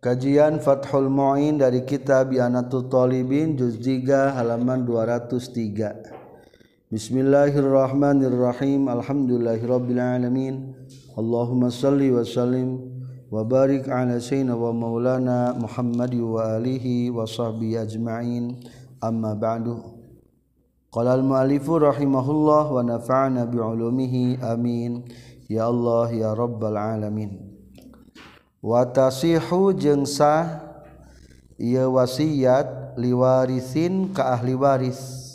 Kajian Fathul Mu'in dari kitab Yanatul Talibin juz 3 halaman 203. Bismillahirrahmanirrahim. Alhamdulillahirabbil alamin. Allahumma salli wa sallim wa barik ala sayyidina wa maulana Muhammad wa alihi wa sahbihi ajma'in. Amma ba'du. Qala al-mu'allifu rahimahullah wa nafa'ana bi'ulumihi amin. Ya Allah ya rabbal alamin. watasihu jeung sah ieu wasiat liwarisin ka ahli waris.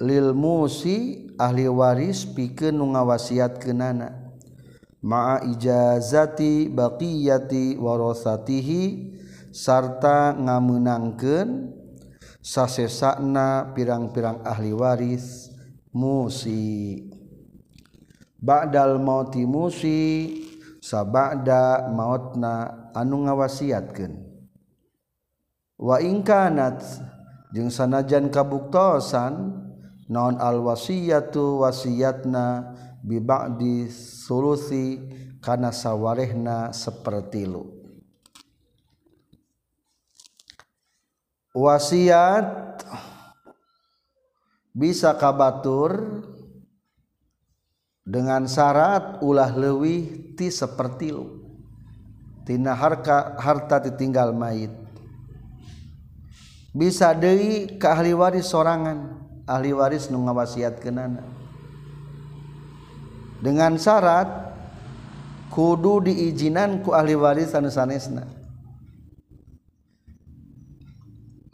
Lil musi ahli waris pikeun nu ngawasiatkeunana. Ma'a ijazati baqiyati warasatihi sarta ngameunangkeun sasesana pirang-pirang ahli waris musi. Ba'dal mauti musi sabada mautna anu ngawasiatkeun. Wa ingkanat jeung sanajan kabuktosan naon al wasiyatu wasiatna bi ba'di sulusi kana sawarehna sapertilu wasiat bisa kabatur dengan syarat ulah lewih ti seperti lu. Tina harka harta ditinggal mayit. Bisa deui ke ahli waris sorangan. Ahli waris nu ngawasiatkeunana. Dengan syarat kudu diizinan ku ahli waris anu sanesna.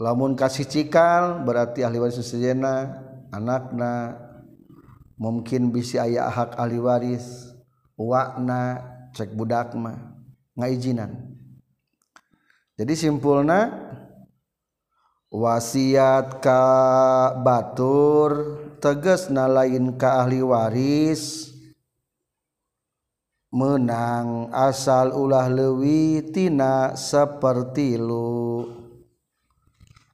Lamun kasih cikal berarti ahli waris sejena anakna mungkin bisa aya hak ahli waris. Wakna cek budakma ngaijinan. Jadi simpulna wasiat ka batur teges na lain ka ahli waris. Menang asal ulah lewi tina seperti lu.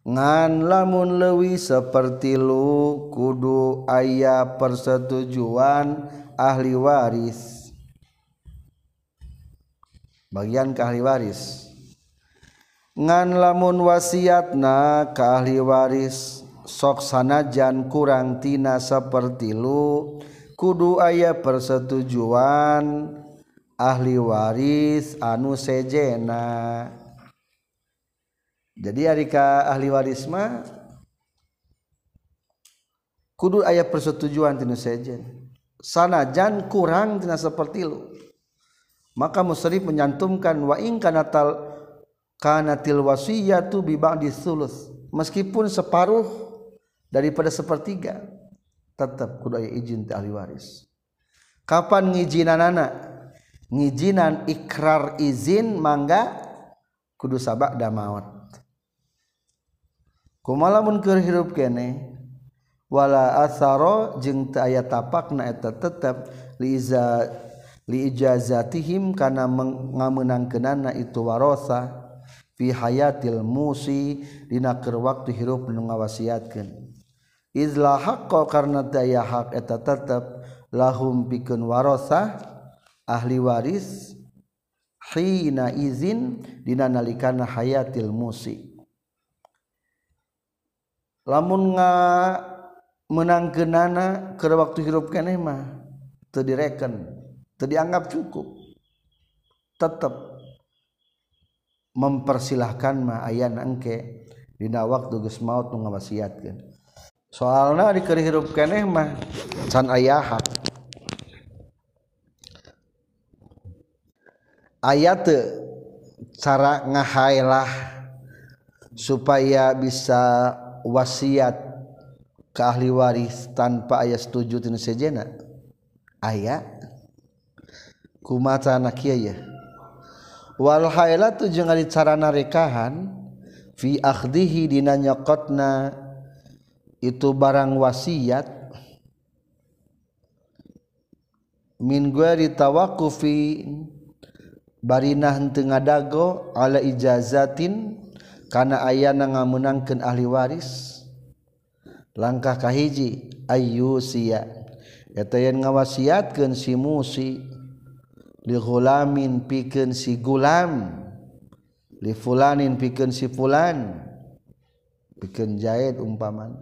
ngan lamun lewi seperti lu kudu ayah persetujuan ahli waris. Bagian ke ahli waris. Ngan lamun wasiatna ke ahli waris sok sanajan kurang tina seperti lu kudu ayah persetujuan ahli waris anu sejena. Jadi Arika ahli warisma kudu ayat persetujuan tinu sejen. Sanajan kurang tina seperti lu maka musyrif menyantumkan wa in kana kanatil wasiyatu bi ba'di meskipun separuh daripada sepertiga tetap kudu izin ti ahli waris. Kapan ngijinanana ngijinan ikrar izin mangga kudu sabak da maut kumalamun keur hirup kene. Wala asaro jeung teu aya tapakna eta tetep liiza liijazatihim kana ngameunangkeunana itu warosa fi hayatil musi dina keur waktu hirup nu ngawasiatkeun. Izla haqqo karna daya hak eta tetep lahum pikeun warosa ahli waris hina izin dina nalikana hayatil musi. Lamun nga menang kenana ke waktu hirup keneh mah teu dianggap cukup. Tetap mempersilahkan mah ayana engke dina waktu geus maut nu ngawasiatkeun. Soalna di hirup keneh mah can aya hak. Aya teu cara ngahailah supaya bisa wasiat ke ahli waris tanpa ayat setuju tinu sejena? Aya? Kumaca anak kieu ya wal hailatu jeung ari carana rekahan fi akhdihi dina nyokotna itu barang wasiat min guari tawaqufi barinah henteu ngadago ala ijazatin karena ayana ngamenangkan ahli waris langkah kahiji ayu eta yen ngawasiatkeun si musi li gulamin pikeun si gulam li fulanin pikeun si fulan pikeun jaid umpaman.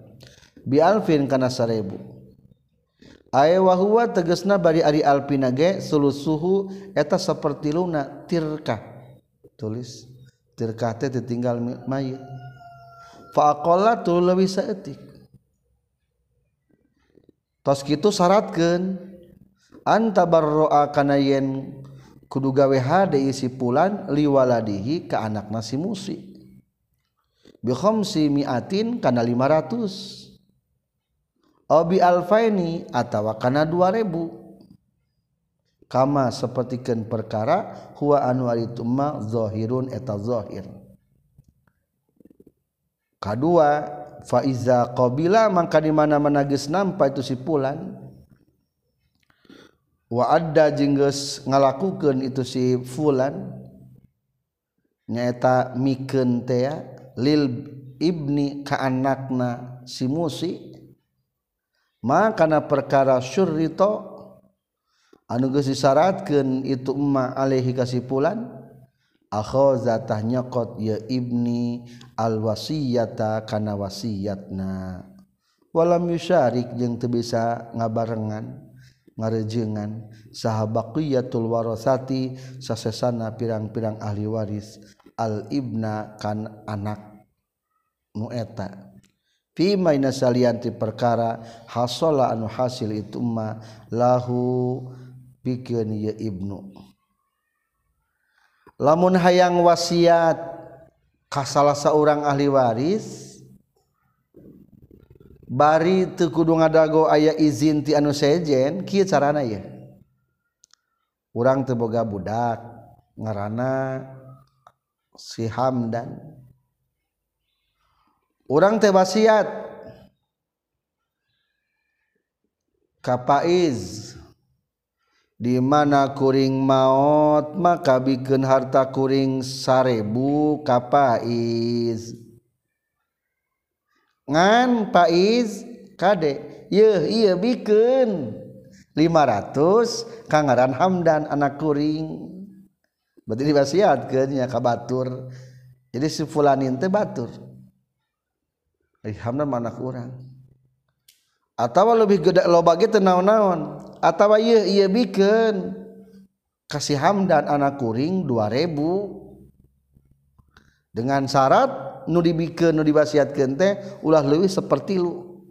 Bi alfin kana sarebu. Ay wa huwa tegasna bari ari alpina ge sulusuhu eta saperti luna tirka tulis. tirkah teh ditinggal mayit. Faqallatu leuwih saeutik. Tos kitu syaratkeun anta barroa kana yen kudu gawe hade isi pulan liwaladihi ka anak nasi musi. Bi khamsi miatin kana 500 Obi alfaini atawa kana 2000 kama sepertikan perkara huwa anu ari tuma zahirun eta zahir kadua fa iza qabila mangka di mana-mana geus nampa itu si fulan wa adda jeung geus ngalakukeun itu si fulan nyaeta mikeun teh lil ibni ka anakna si musi maka kana perkara syurrito anuges disyaratkan itu emma alaihi kasipulan akhazatah nyakot ya ibni al wasiyata kana wasiyatna. Walam yusyarik jeung teu bisa ngabarengan ngarejengan sahabaqiyatul warasati sasesana pirang-pirang ahli waris al ibna kan anak nu eta. Fi maina salianti perkara hasala anu hasil itu ma lahu pikeun ieu ibnu. Lamun hayang wasiat ka salah saurang ahli waris bari teu kudu ngadago aya izin ti anu sejen kieu carana ieu? Urang teu boga budak ngaranna si Hamdan. Urang teh wasiat ka Faiz. dimana kuring maut maka bikin harta kuring sarebu kapaiz ngan paiz kade? Ye iya bikin 500 kangaran hamdan anak kuring. Berarti dibasiatkeun nya ka batur. Jadi si fulanin teh batur. Eh, hamdan mana kurang atau lebih gede loba gitu naon-naon. atau iya iya bikin kasih hamdan anak kuring 2000 dengan syarat nu dibikin nu dibasiatkeun teh ulah leuwih seperti lu.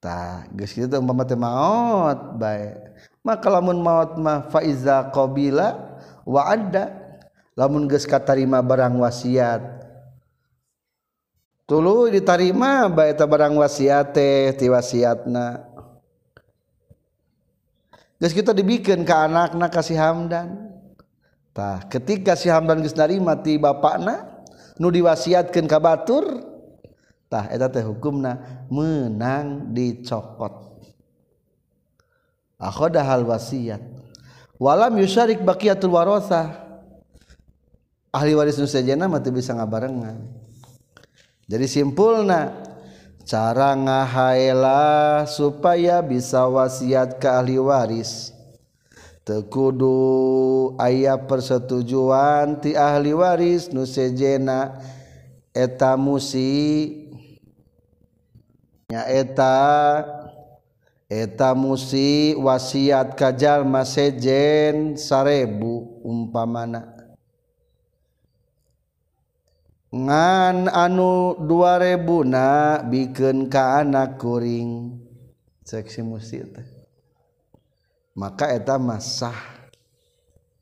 Tah geus kitu teh umpama teh maot bae. Maka lamun maot mah faiza qabila wa adda. Lamun geus katarima barang wasiat. Tulu ditarima bae eta barang wasiat teh ti wasiatna. Geus kita dibikin ke anakna kasih Hamdan. Tah, ketika si Hamdan geus narima ti bapakna nu diwasiatkeun ka batur, tah eta teh hukumna menang dicokot. Akhoda hal wasiat. Walam yusyarik baqiyatul warasah. Ahli waris nu sejenna mah teu bisa ngabarengan. Jadi simpulna cara ngahaela supaya bisa wasiat ke ahli waris. Tekudu ayah persetujuan ti ahli waris nusejena eta musi. Nyaeta eta. Musi wasiat kajal masejen sarebu umpamana. ngan anu 2000 na bikin ka anak kuring. Seksi musik maka eta masah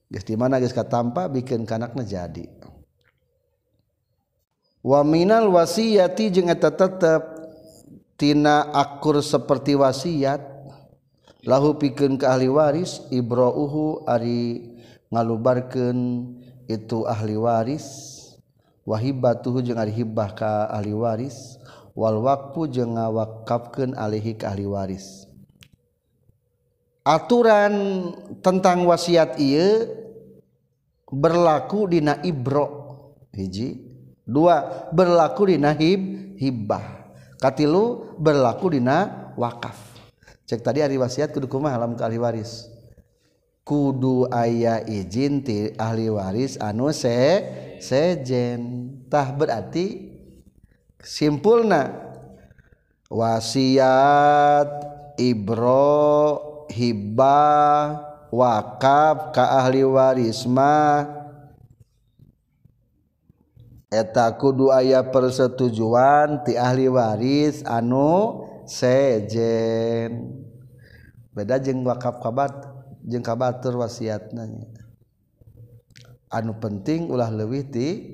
geus di mana geus katampa bikin kanakna jadi. Wa minal wasiyati jeung eta tetep tina akur seperti wasiat. Lahu pikeun ka ahli waris ibrauhu ari ngalubarkeun itu ahli waris. wahibatuhu jeung ari hibah ka ahli waris wal waqfu jeung ngawakafkeun alihi ka ahli waris. Aturan tentang wasiat ieu berlaku dina ibro. Hiji. Dua berlaku dina hib hibah katilu berlaku dina wakaf. Cek tadi ari wasiat kudu kumaha alam ka ahli waris. kudu aya izin ti ahli waris anu se sejentah berarti simpulna. Wasiat ibro hibah wakaf ka ahli warisma eta kudu aya persetujuan ti ahli waris anu sejen. Beda jeung wakaf kabat jeung kabatur wasiat nanya anu penting ulah leuwih ti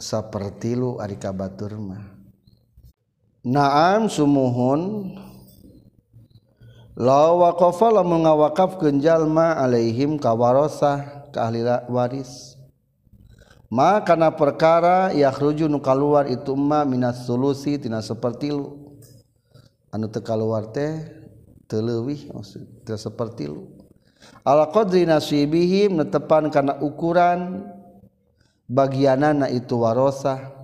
sapertilu ari kabatur mah naam sumuhun. La waqafa lamun ngawakafkeun jalma alaihim kawarosah ka ahli waris. Ma kana perkara yakhruju nu kaluar itu ma minas sulusi tina sapertilu anu teu kaluar teh telewih seperti lu ala qadri nasibihim netepan karena ukuran bagianana itu warosah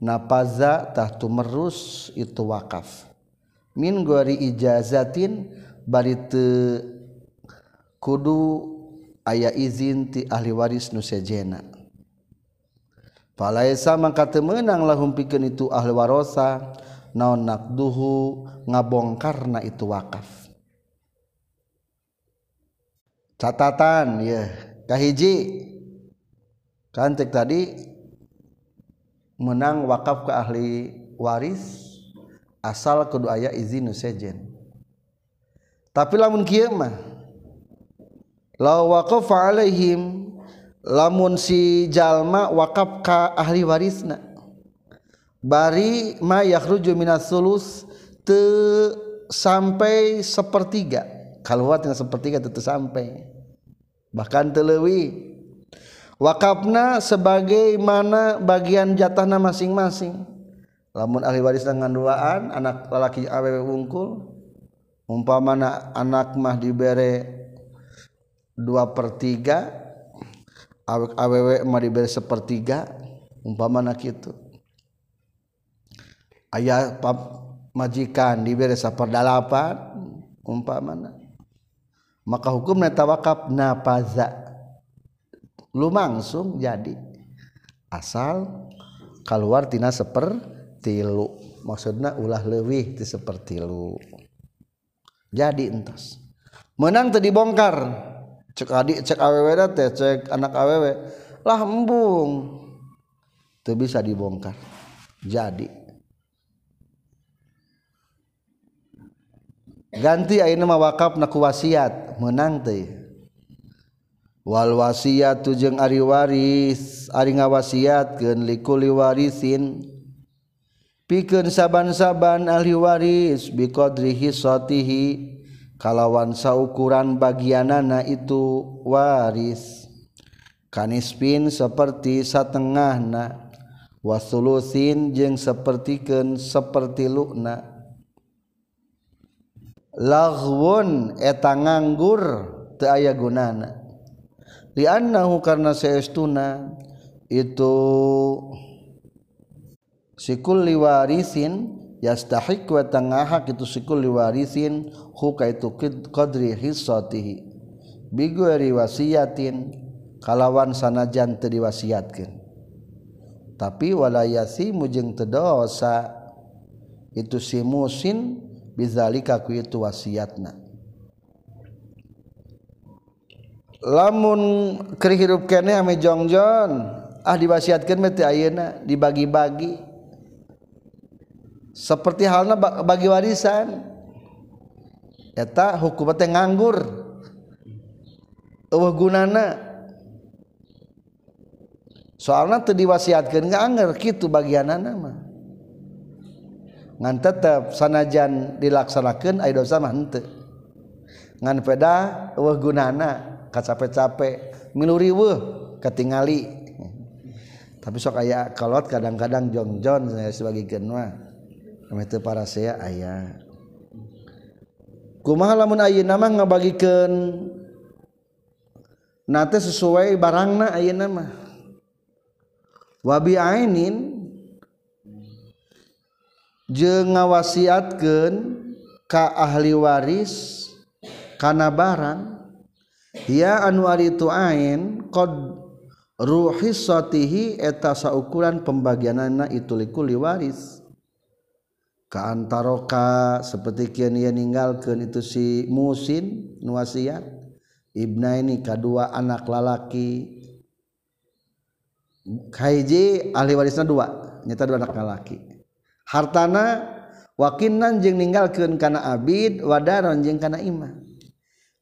napaza tah tumerus itu wakaf. Min gori ijazatin bari te kudu aya izin ti ahli waris nu sejena. Falaisa mangka teu meunang lahum pikeun itu ahli warosa naon nakduhu ngabongkarna itu wakaf. Catatan ya. Kahiji kantek tadi menang wakaf ke ahli waris asal kudu aya izin sejen. Tapi lamun kieu mah la waqafa alaihim lamun si jalma wakaf ka ahli warisna bari ma yakhruju minas sulus te sampai sepertiga. Keluar tinggal sepertiga tentu sampai bahkan telewi wakafna sebagai mana bagian jatahna masing-masing. Lamun ahli waris dengan duaan anak lelaki awewe wungkul umpamana anak mah dibere dua per tiga awewe mah dibere sepertiga umpamana gitu ayah majikan diberi seperdalapan umpamana. Maka hukum neta wakaf napaza. Lumangsung jadi. Asal keluar tina seperti lu maksudnya ulah lebih di seperti lu jadi entas menang tadi bongkar cek adik cek awewe teh cek anak awewe lah embung. Tuh bisa dibongkar. Jadi. Ganti ayeuna mah wakaf wasiat menang teh. Wal wasiat tujeng ari waris ari ngawasiat keun likuli warisin. Pikeun saban-saban ahli waris biqadri hisatihi kalawan saukuran bagianana itu waris. Kanispin seperti satengahna wasulusin jeung sapertikeun seperti lukna. laun eta nganggur te aya gunana. Liannahu karena seestuna itu sikul liwarisin yastahiq wa tangahak itu sikul liwarisin huka itu qadri hissatihi. Bigori wasiyatin kalawan sanajan teu diwasiatkeun. Tapi walayasi mujeng tedosa itu si musin bizalika ku itu wasiatna. Lamun keur hirup keneh ame jongjon ah diwasiatkeun mah teu ayeuna dibagi-bagi. Seperti halnya bagi warisan. Eta hukum teh nganggur. Eueuh gunana. Soalna teu diwasiatkeun nggak anger kitu bagianana mah. ngan tetap sanajan dilaksanakan ay dosa mah henteu. Ngan peda eueuh gunana kacape-cape. Milu riweuh katingali. Tapi sok aya kolot kadang-kadang jongjon saya sebagai genwa nama itu para saya ayah kumaha lamun ayeuna mah ngabagikeun nate sesuai barangna ayeuna mah. Wabi ainin je ngawasiatkan ka ahli waris kana barang. Ya anu ari itu ain qad ruhisatihi eta saukuran pembagianana itu likuli waris. Ka antaroka seperti kian ia ninggalkeun itu si musin nu ibna ini kedua anak lalaki. Kaiji ahli warisnya dua nyata dua anak lalaki. hartana wakinan jeung ninggalkeun kana abid wadaron jeung kana imah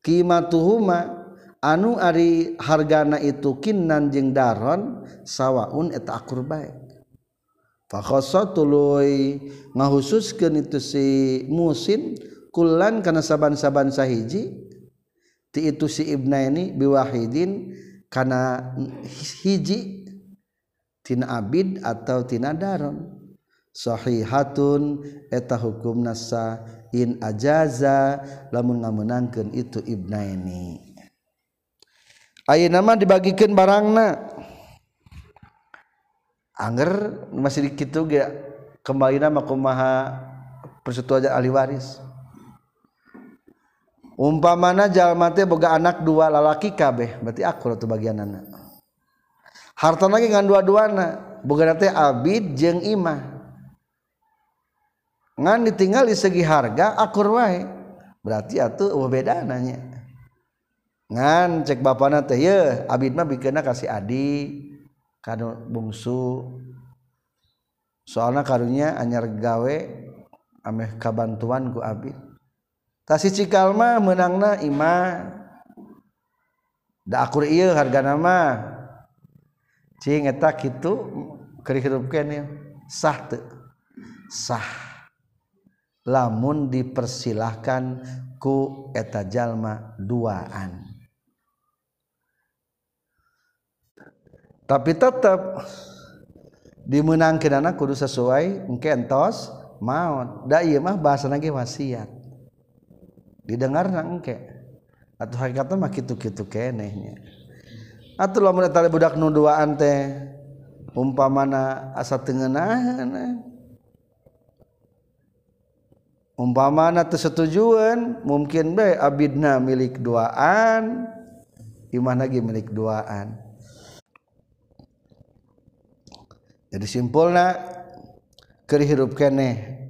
qimatuhuma anu ari hargana itu kinan jeung daron sawaun eta akur bae. Fa tuluy ngahususkeun itu si musin kullan kana saban-saban sahiji ti itu si ibna ini biwahidin kana hiji tina abid atau tina daron. Shahihatun eta hukum nasa in ajaza lamun ngamenangkan itu ibnaini. Ayo nama dibagikan barangna. Angger masih dikitu ge kembali nama kumaha persetujuan ahli waris. Umpamana jalma teh boga anak dua lalaki kabeh berarti aku tuh bagian anak harta lagi ngan dua-duana boga teh abid jeung imah. ngan ditinggal di segi harga akur wae. Berarti atuh beda nanya. Ngan cek bapana teh ye abid mah bikinna kasih adi kanu bungsu. Soalnya karunya anyar gawe ameh kabantuan ku abid. Tasih cikal mah menangna ima. Da akur iya harga nama cing eta kitu keri kene sah teu sah. Lamun dipersilahkan ku eta jalma duaan. Tapi tetap dimenangkan anak kudu sesuai engkentos maut da iya mah bahasa lagi wasiat. Didengar na engke. Atau hakikatnya mah kitu-kitu kenehnya. Atau lamun eta budak nu duaan teh umpamana asa tengenahan umpamana tersetujuan mungkin be abidna milik duaan. Imah lagi milik duaan? Jadi simpulna keur hirup keneh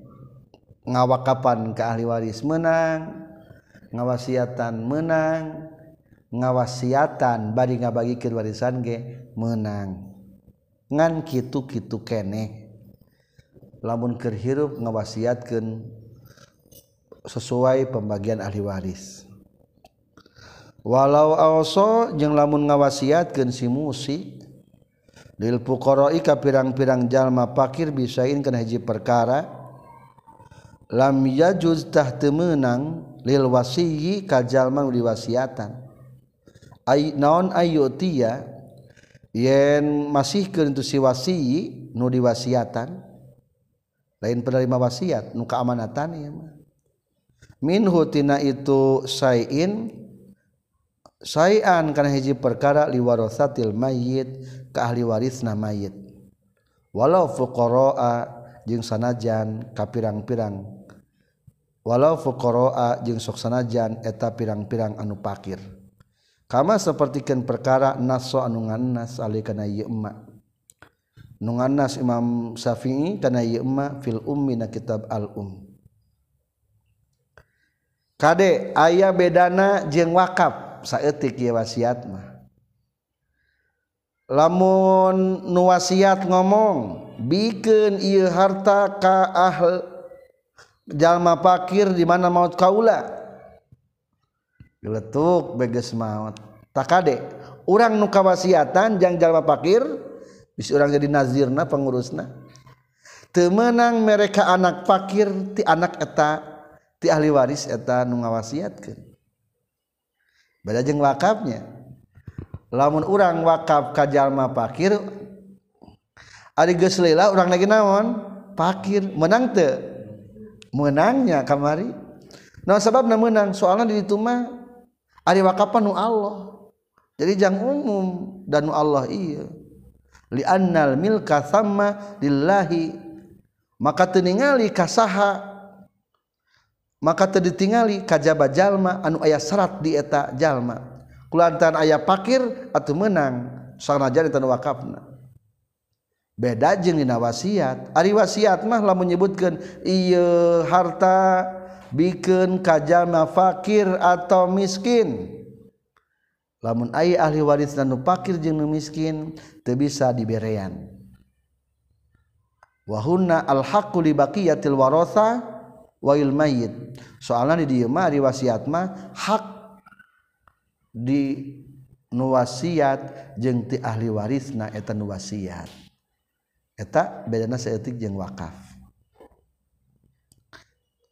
ngawakapan ke ahli waris menang ngawasiatan menang ngawasiatan bari ngabagikeun warisan ge menang ngan kitu-kitu keneh. Lamun kerhirup ngawasiatkan sesuai pembagian ahli waris. Walau aso jeung lamun ngawasiatkeun si musi lil fuqara'i ka pirang-pirang jalma pakir bisain kana hiji perkara lam yajuz tah teu meunang lil wasiyyi ka jalma diwasiatan. Ay naon ayotia yen masih ke untuk si wasiyi nu diwasiatan lain penerima wasiat nu keamanatan ya mah. minhutina itu sayin sayan karena hiji perkara liwarosatil mayit ke ahli warisna mayit. Walau fuqaraa jeung sanajan ka pirang-pirang. Walau fuqaraa jeung sok sanajan eta pirang-pirang anu pakir. Kama sapertikeun perkara naso anu ngannas ali kana ieu emma. Nu ngannas Imam Syafi'i kana ieu emma fil ummi na kitab al um Kade ayah bedana jeung wakaf saetik ya wasiat mah. Lamun nuwasiat ngomong bikin iya harta ka ahl jalma pakir di mana maut kaula. Geletuk beges maut. Takade urang nu kawasiatan jang jalma pakir bisa urang jadi nazirna pengurusna. Temenang mereka anak pakir ti anak eta ti ahli waris eta nu ngawasiatkeun. Beda jeung wakafnya. Lamun urang wakaf ka jalma fakir ari geus leula urang lagi naon? Fakir menang teu. Menangnya kamari. Nah sebabna menang? Soalnya di ditu mah ari wakafan nu Allah. Jadi jang umum dan nu Allah iya. Li annal milka sama lillahi. Maka teningali kasaha maka terditingali kajba jalma anu ayah serat dieta jalma. Kulantan ayah pakir atau menang sanajan itu wakafna beda jeung dina wasiat. Ari wasiat mah lah menyebutkan iya harta bikin kajalma fakir atau miskin. Lamun ayah ahli waris dan fakir jeung miskin teu bisa diberean. Wahunna alhaqqu li baqiyatil warasa wa il mayyit soalna di dieu mah ari wasiat mah hak di nu wasiat jeung ti ahli warisna eta nu wasiat. Bedana seetik yang wakaf.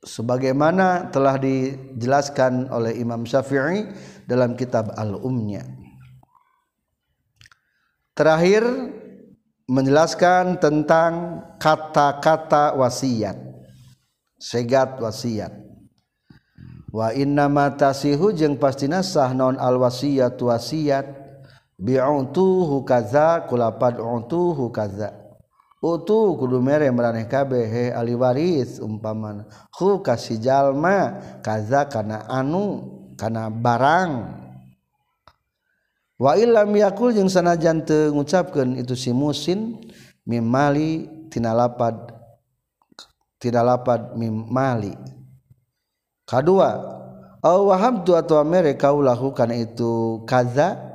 Sebagaimana telah dijelaskan oleh Imam Syafi'i dalam kitab al-umnya. Terakhir menjelaskan tentang kata-kata wasiat segat wasiat. Wa inna matasihu jeung pastina sah non al wasiat wasiat. Bi'untuhu kaza kulapad untuhu kaza utu kudu mere maraneh kabeh he ali waris umpamana. Khu kasih jalma kaza kana anu kana barang. Wa illam yakul jeung sanajan teu ngucapkeun itu si musin mimali tina lapad. tidak lapat mimali kedua au wahamtu atau mereka lakukan itu kaza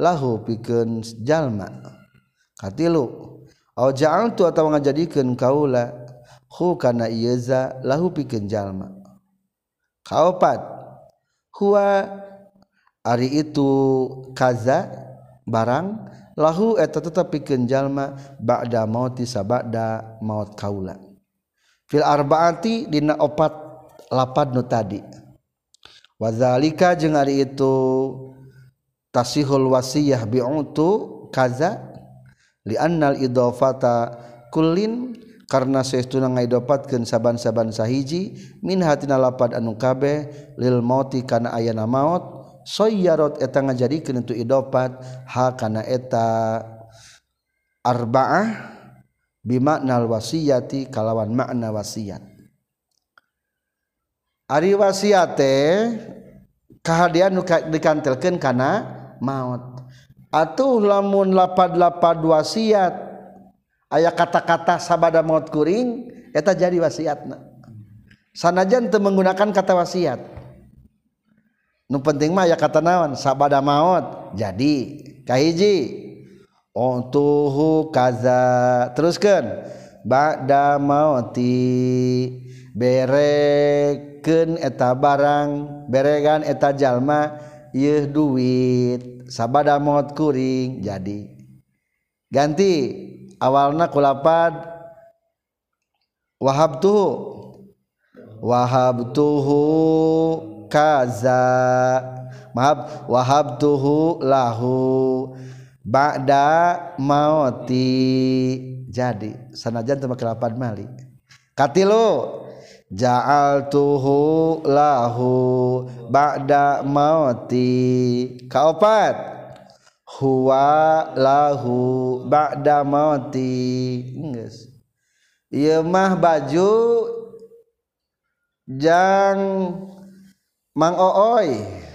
lahu pikeun jalma. Katilu au ja'altu atau ngajadikeun kaula hu kana iaza lahu pikeun jalma. Kaopat huwa ari itu kaza barang lahu eta tetep pikeun jalma ba'da mauti sabada maut kaula fil arbaati dina opat lapad nu tadi. Wazalika jeung ari itu tasihul wasiyah bi'utu kaza li annal idofata kullin karena saestuna ngaidopatkeun saban-saban sahiji min hatina lapad anu kabeh lil mauti kana ayana maut soyyarot eta ngajadikeun itu idopat ha kana eta arba'ah bimaknal wasiyati kalawan makna wasiat ari wasiate kahadian nu dikantelkeun kana maut. Atuh lamun lapad-lapad wasiat aya kata-kata sabada maut kuring eta jadi wasiatna sanajan teu menggunakan kata wasiat nu penting mah aya kata naon sabada maut jadi kahiji Ontuhu kaza. Teruskan Bada mauti. Bereken eta barang beregan eta jalma yeuh duit. Sabada maut kuring jadi. Ganti awalna kulapad wahab tuh wahab tuhu kaza. Maaf wahab tuhu lahu. Ba'da mauti jadi sanajan teu make lapan mali. Katilu ja'altuhu lahu ba'da mauti. Kaopat huwa lahu ba'da mauti. Geus. Ieu mah baju jang Mang Ooi.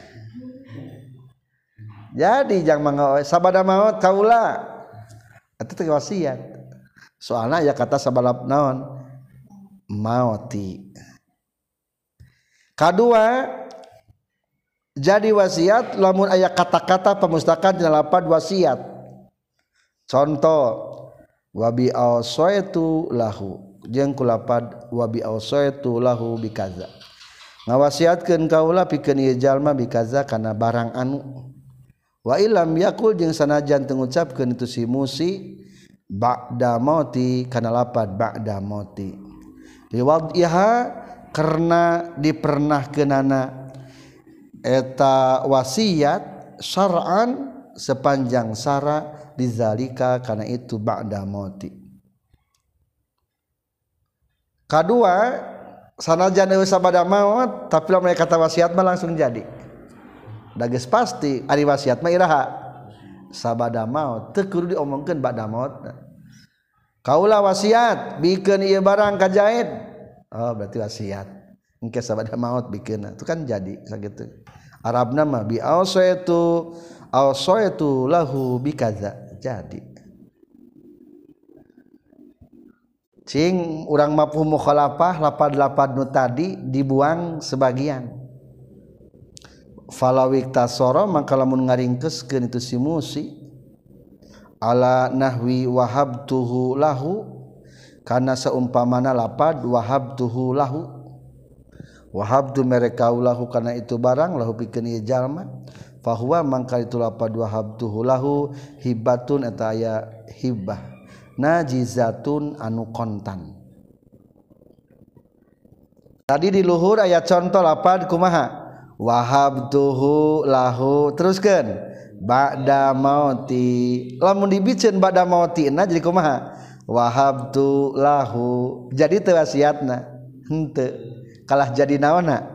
Jadi jang Mang Ooy sabada maut kaula. Itu teh wasiat. Soalna ya kata sabalap naon? Mauti. Kedua jadi wasiat lamun ayat kata-kata pemustakan di lapan wasiat. Contoh wabi awsaitu lahu. Jeung kulapad wabi awsaitu lahu bikaza. Ngawasiatkeun kaula pikeun ieu jalma bikaza kana barang anu wa ilam yakul jeung sanajan teu ngucapkeun itu si musi ba'da mauti kana lapad ba'da mauti. Liwad iha karena dipernah kenana eta wasiat syar'an sepanjang sara dizalika karena itu ba'da mauti. Kedua sanajan euy sabada maut tapi lamun kata wasiat mah langsung jadi dages pasti ari wasiat mah iraha. Sabada maut teu kudu diomongkeun ba'da maut. Kaulah wasiat bikin ieu barang kajahit oh berarti wasiat. Engke sabada maut bikin itu kan jadi sakitu. Arab nama bi itu itu lahu bikaza. Jadi. Cing urang mafhum mukhalafah lapad-lapad nu tadi dibuang sebagian falawiktasoro maka lamun ngaringkeskeun itu si musi. Ala nahwi wahabtuhu lahu karena seumpamana lapad wahabtuhu lahu. Wahabtu mereka lahu karena itu barang lahu pikeun ieu jalma. Fahuwa mangka itu lapad wahabtuhu lahu hibatun eta aya hibah najizatun anu kontan. Tadi di luhur ayat contoh lapad kumaha? wahab tuhu lahu. Teruskan ba'da mauti. Lamun dibicen ba'da mauti nah jadi kumaha? Wahab tu lahu. Jadi teu wasiatna. Henteu. Kalah jadi naona?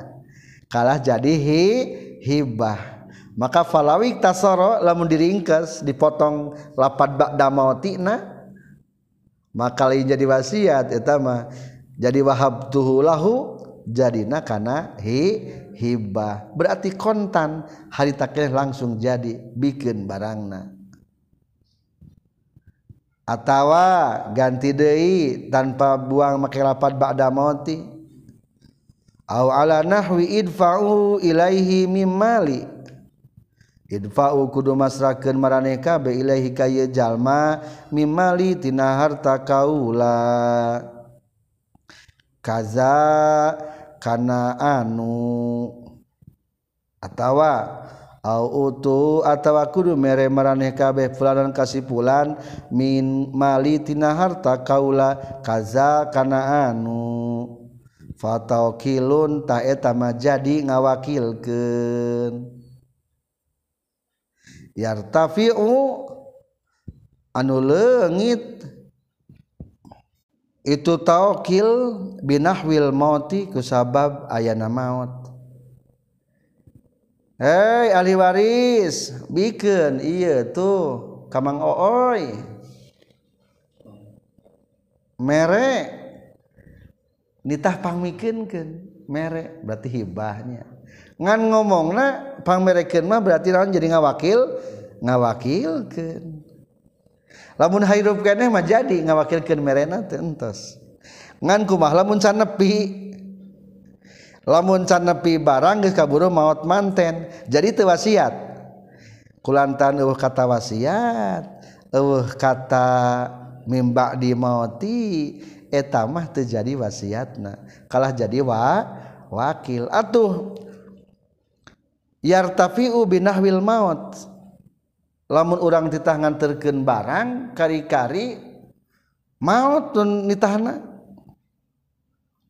Kalah jadi hi, hibah. Maka falawi tasoro lamun diringkas dipotong lapat ba'da mauti nah maka lain jadi wasiat eta mah. Jadi wahab tuhu lahu jadina karena hi hibah. Berarti kontan hari takeh langsung jadi bikin barangna. Atawa ganti deui tanpa buang make lapat ba'da mauti au ala nahwi idfa'u ilaihi mim mali idfa'u kudu masrakeun maraneh kabeh ilaihi ka jalma mim mali tina harta kaula. kaza kana anu atawa au utu atawa kudu mere maraneh kabeh fulanan kasipulan min mali tina harta kaula kaza kana anu. Fatawkilun ta eta mah jadi ngawakilkeun. Yartafi'u anu leungit. itu taukil binahwil mauti kusabab ayana maut Hei ahli waris bikin iya tuh kamang ooy. Mere nitah pangmikinkan mere berarti hibahnya. Ngan ngomong na pangmerekeun mah berarti naon jadi ngawakil? Ngawakilkeun. lamun hirup keneh mah jadi ngawakilkeun merena teu entos. Ngan kumah lamun can nepi lamun can nepi barang geus kaburu maot manten jadi teu wasiat. Kulantan eueuh kata wasiat eueuh kata mimba di mauti eta mah teu jadi wasiatna. Kalah jadi wa wakil. Atuh yartafi'u binahwil maut lamun orang titah nganterkeun barang kari-kari mautun nitahna.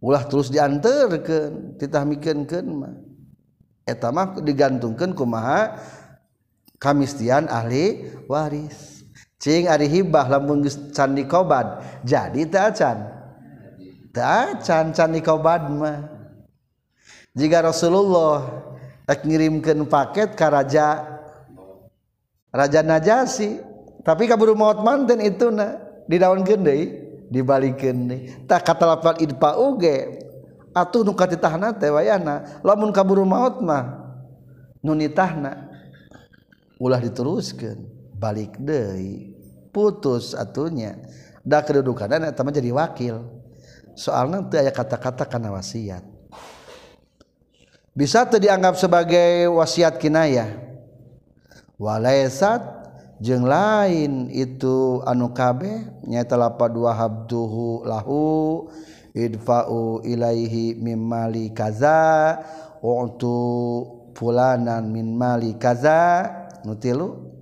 Ulah terus dianterkeun titah mikeunkeun mah. Eta mah digantungkeun kumaha? Kamistian ahli waris. Cing ari hibah lamun geus can dikobad jadi teu acan. Teu acan can dikobad mah. Jika Rasulullah ngirimkan paket karaja Raja Najasi. Tapi kaburu maut manten itu na. Di daun gede dibalikin nih tak kata lapan idpa uge atuh nu katitahna teh wayana lamun kaburu maut mah nu nitahna ulah diteruskan balik deui. Putus atunya da kedudukan eta mah jadi wakil. Soalnya teu aya kata-kata kana wasiat. Bisa tuh dianggap sebagai wasiat kinayah. walaisat jeung lain itu anu kabeh nyaeta lapad dua habduhu lahu idfa'u ilaihi mim mali kaza u'tu fulanan min mali kaza nutilu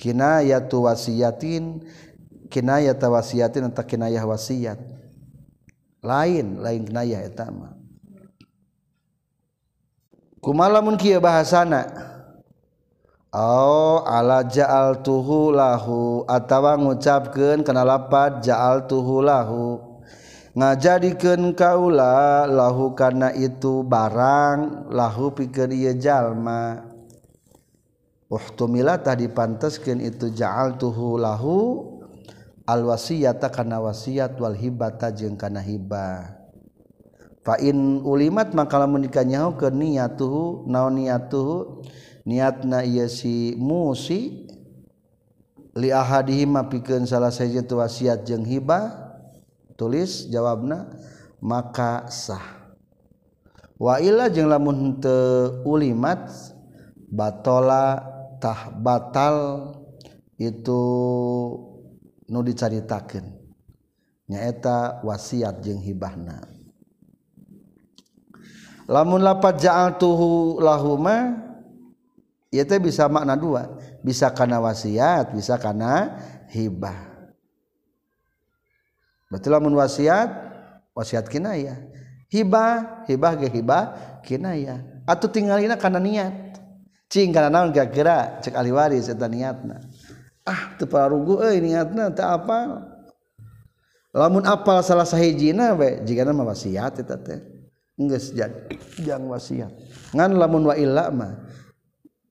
kinayatu wasiyatin kinayata wasiyatin atau kinayah wasiat lain lain kinayah eta mah. Kumalamun kieu bahasana. Oh ala jaal tuhu lahu atawa ngucapkeun kana lapat jaal tuhu lahu. Ngajadikeun kaula lahu kana itu barang lahu pikeun ieu jalma. Uhtumila tah dipanteskeun itu jaal tuhu lahu al wasiyata kana wasiat wal hibata jeung kana hibah fa in ulimat maka lamun dikanyahokeun niatuhu naon niatuhu? niatna ieu si musi li ahadihima pikeun salah saja tu wasiat jeung hibah tulis jawabna maka sah. Wa illa jeung lamun teu ulimat batola tah batal itu nu dicaritakeun. Nyaeta wasiat jeung hibahna. Lamun lapat ja'altuhu lahuma ya teh bisa makna dua. Bisa karena wasiat bisa karena hibah. Betul lamun wasiat wasiat kinaya. Hibah hibah ge hibah kinaya. Atau tinggalina karena niat. Cing karena naon kira cek ahli waris eta niatna. Ah teu parugu euy niatna teu apa? Lamun apal salah sahijina we jigana mah wasiat eta teh. Jangan wasiat. Ngan lamun wa mah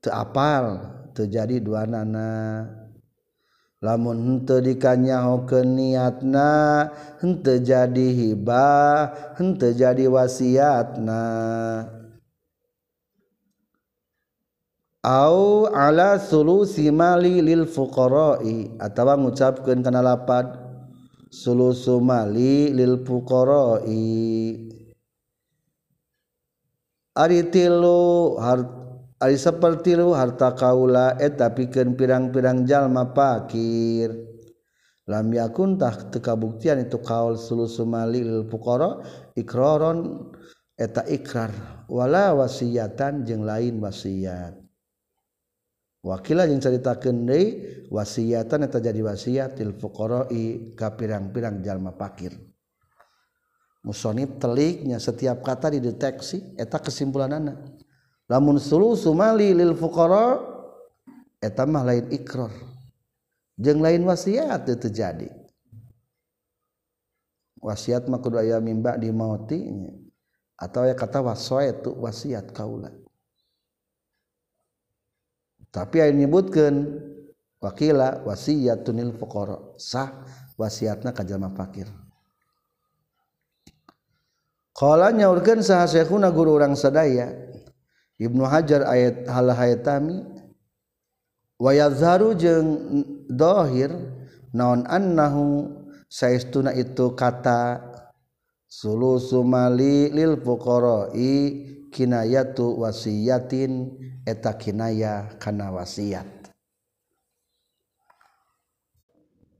apal terjadi dua nana. Lamun hente dikanya ke niatna hente jadi hibah hente jadi wasiatna. Au ala sulusi mali lil fuqara'i atawa ngucapkeun kana lapad sulusu mali lil fuqara'i. Tilu seperti lu harta kaula eta piken pirang-pirang jalma pakir lam yakuntah tekabuktian itu kaul sulu sumali fuqara ikraron eta ikrar wala wasiatan jeung lain wasiat. Wakila yang cerita deui wasiatan eta jadi wasiat lil fuqara'i ka pirang-pirang jalma pakir musonib teliknya setiap kata dideteksi eta kesimpulan anak. lamun sulu sumali lil fuqara eta mah lain ikrar jeung lain wasiat teu terjadi wasiat mah kudu aya mimba di mauti atau ya kata wasaitu wasiat kaula. Tapi aya nyebutkeun wakila wasiyatunil fuqara. Sah wasiatna ka jalma fakir Kala nyaurkeun saha syekhuna guru urang sadaya Ibnu Hajar ayat hal hayatami? Wayadzaru jeung dohir naon annahu saestuna itu kata sulusu mali lil fuqara'i kinayatu wasiyatin eta kinaya kana wasiat.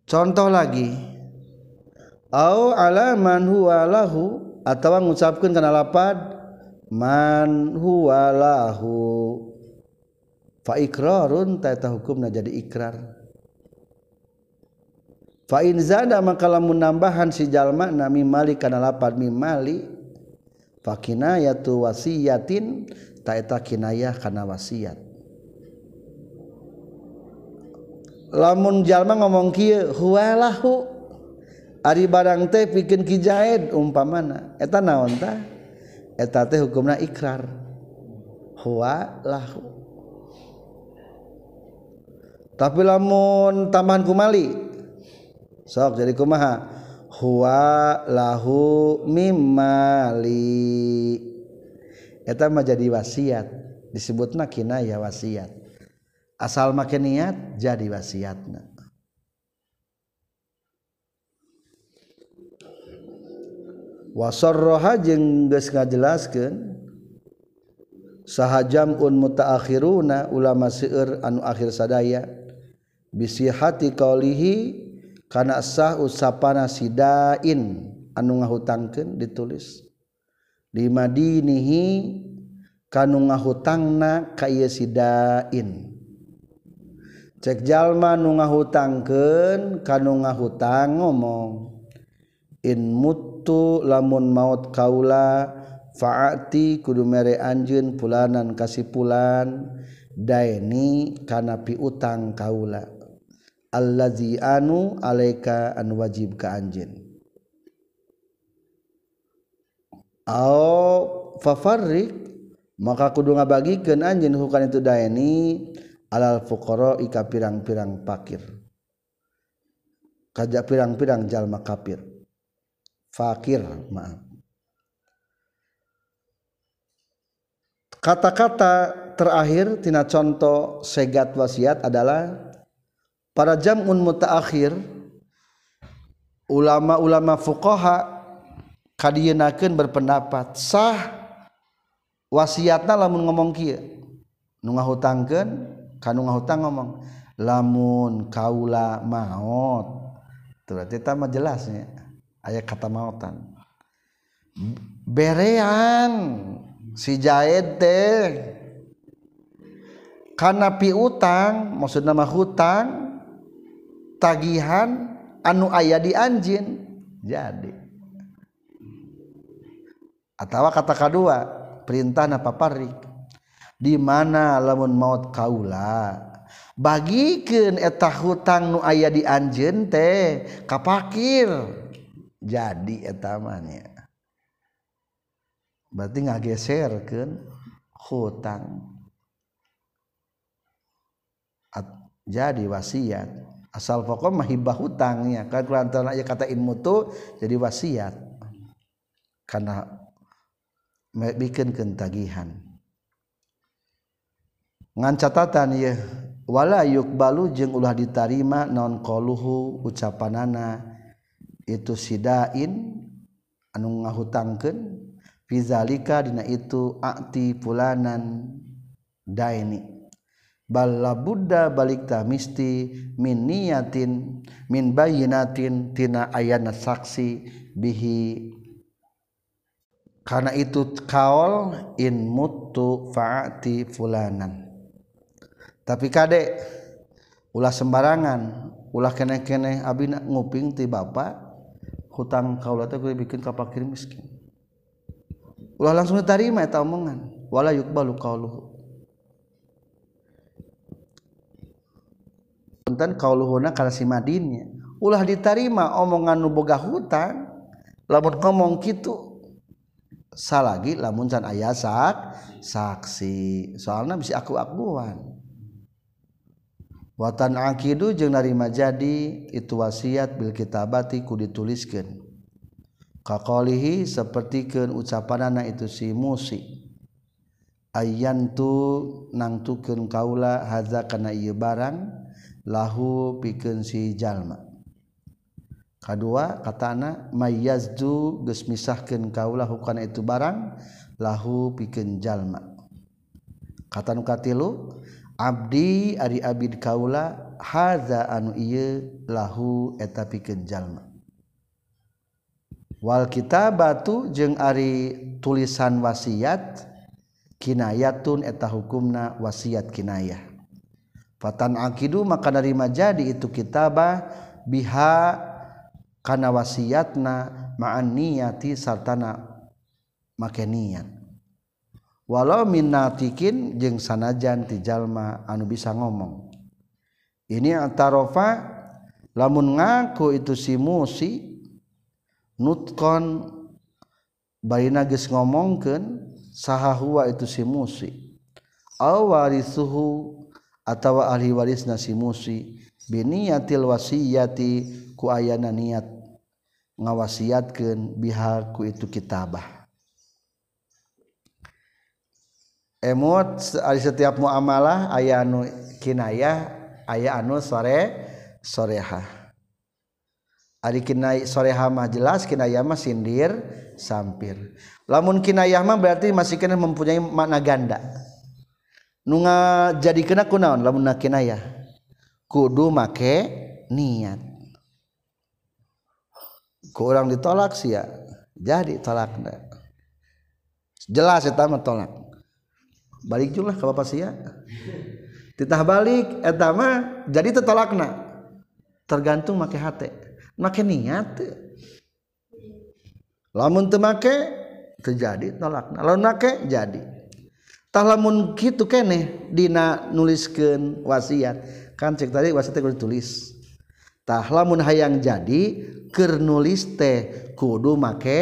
Contoh lagi au alaman huwa lahu atawa ngucapkeun kana lapad man huwalahu fa iqrarun ta eta hukumna jadi ikrar. Fa in zada maka lamun nambahan si jalma nami mali kana lapad mi mali. Fa kinayatu wasiyatin ta eta kinayah kana wasiat. Lamun jalma ngomong kieu huwalahu ari barang teh pikeun ki jaid umpamana. Eta naon tah? Eta teh hukumna ikrar. Lahu. Tapi lamun tambahan kumali. Sok jadi kumaha? Huwa lahu mimali. Eta mah jadi wasiat. Disebutna kinaya wasiat. Asal make niat jadi wasiatna wasorroha jeung geus ngajelaskeun sahajam un mutaakhiruna ulama seueur anu akhir sadaya. Bisi hati qaulihi kana sah usapana sidain anu ngahutangkeun ditulis. Di madinihi kanu ngahutangna ka ieu sidain. Cek jalma nu ngahutangkeun kanu ngahutang ngomong. In mut lamun maut kaula faati kudu mere anjun pulanan kasih pulan daini kana pi utang kaula. Allazi anu alaika an wajib ka anjeun. Au fafarrik maka kudu ngabagikeun anjeun hukan itu daini alal fuqara ika pirang-pirang pakir. Kaja pirang-pirang jalma kafir fakir maaf. Kata-kata terakhir tina contoh segat wasiat adalah para jamun mutaakhir ulama-ulama fuqaha kadienakeun berpendapat sah wasiatna lamun ngomong kieu. Nu ngahutangkeun kanu ngahutang ngomong lamun kaula maut berarti mah jelasnya aya kata mautan berean si Jaed teh. Karena piutang maksud nama hutang tagihan anu ayah di anjin. Jadi. Atau kata kedua perintah napaparik di mana lamun maut kaula? Bagikan etah hutang nu ayah di anjin teh kapakir. jadi etamanya berarti nggak geser kan hutang. At, jadi wasiat. Asal pokok mah hibah hutangnya kan kulantaran aja kata ilmu tuh jadi wasiat. Karena bikin kentagihan ngan catatan ya wala yukbalu jeung ulah ditarima non qaluhu ucapanana. Itu sidain anu ngahutangkeun. Fizalika dina itu akti fulanan daini. Bala Buddha balikta misti min niyatin min bayinatin tina ayana saksi bihi. Karena itu kaol in mutu faati fulanan. Tapi kadek ulah sembarangan ulah kene-kene abi nak nguping ti bapak hutang kaula teh bikin ka fakir miskin. Ulah langsung diterima eta omongan. Wala yuqbalu qauluhu. Punten kauluhuna kana si madinnya. Ulah diterima omongan nu boga hutang lamun ngomong kitu salagi lamun can aya sak saksi. Soalna bisa aku akuan watan akidu jeung narima jadi itu wasiat bil kitabati ku dituliskeun. Kaqalihi sapertikeun ucapanana itu si musi. Ayantu nangtukeun kaula haza kana ieu barang lahu pikeun si jalma. Kadua katana mayazdu geus misahkeun kaula hukana itu barang lahu pikeun jalma. Kata nu katilu Abdi Ari Abid Kaula haza anu iye lahu eta pikeun jalma. Wal kitabatu jeung ari tulisan wasiat kinayatun eta hukumna wasiat kinayah. Fatan akidu maka narima jadi itu kitabah biha kana wasiatna ma'an niyati sartana make niat. walau minatikin jeung sanajan tijallma anu bisa ngomong. Ini atarofa lamun ngaku itu si musi nutkon barina geus ngomongkeun sahahwa itu si musi. Aw warisuhu atawa ahli waris nasi musi biniyatil wasiyati ku ayana niat ngawasiatkeun bihak ku itu kitabah. Emot setiap muamalah aya anu kinayah aya anu sore soreha. Ari kinayah soreha mah jelas kinayah mah sindir sampir. Lamun kinayah mah berarti masih kena mempunyai makna ganda. Nga jadi kena ku naon? Lamun ya kudu make niat. Kurang ditolak sih ya jadi tolak jelas eta mah tolak balik jumlah ke bapak sia titah balik etama jadi tetolakna. Tergantung make hati make niat. Lamun teu make terjadi tolakna. Lamun make jadi. Tah lamun kitu keneh dina nuliskeun wasiat. Kan cek tadi wasiat kudu tulis tah lamun hayang jadi keur nulis teh kudu make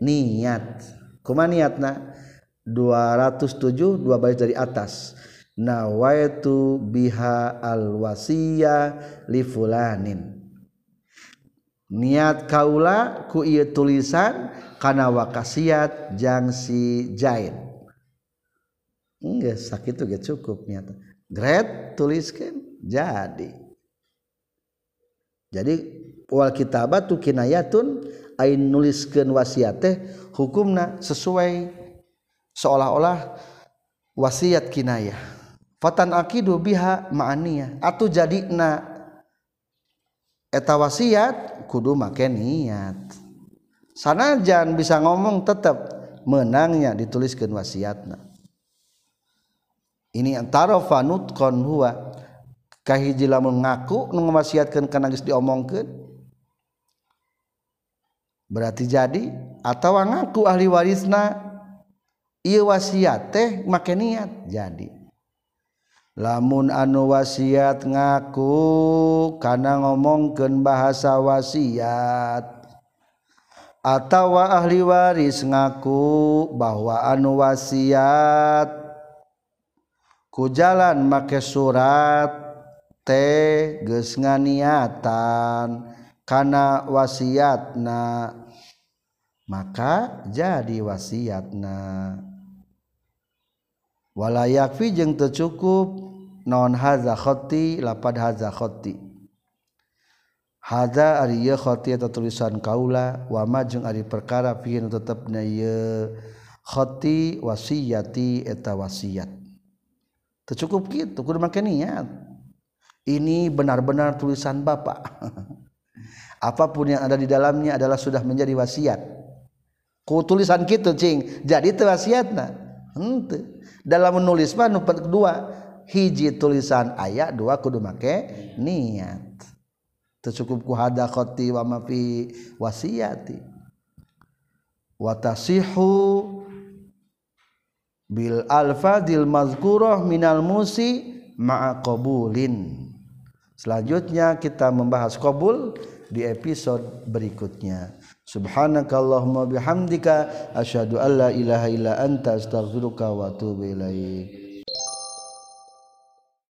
niat. Kumaha niatna? 207 dua bait dari atas. Nawaitu biha alwasiya li fulanin. Niat kaula ku ieu tulisan kana wakasiat jang si jain. Enggak sakitu ge cukup niat gret tuliskan jadi. Jadi wal kitabat tu kinayatun ain nuliskeun wasiat teh hukumna sesuai seolah-olah wasiat kinayah. Fatan akidu biha ma'aniyah. Atuh jadina eta wasiat kudu make niat. Sanajan bisa ngomong tetap menangnya dituliskan wasiatna. Ini antara fanut kon huwa. Kahiji lamun ngaku nu ngawasiatkeun kana geus diomongkeun. Berarti jadi atau ngaku ahli warisna ieu wasiat teh make niat jadi. Lamun anu wasiat ngaku kana ngomongkeun bahasa wasiat. Atau ahli waris ngaku bahwa anu wasiat ku jalan make surat teh geus nganiatan kana wasiatna. Maka jadi wasiatna wala yakfi jeung teu cukup. Non haza khoti lapad haza khoti. Haza ari ye khoti atau tulisan kaula wa ma jeung ari perkara fi nu tetepna ye khoti wasiyati eta wasiat teu cukup kitu kudu make niat. Ini benar-benar tulisan bapak apa pun yang ada di dalamnya adalah sudah menjadi wasiat. Ku tulisan kitu cing. Jadi teu wasiatna. Henteu dalam menulis mah kedua. Hiji tulisan ayat dua kudu make niat. Tercukup ku hada khoti wa ma fi wasiyati. Wa tasihu bil alfadil mazkurah minal musi ma'a qabulin. Selanjutnya kita membahas qabul di episode berikutnya subhanakallahumma bihamdika asyhadu alla ilaha illa anta astaghfiruka wa atubu ilaik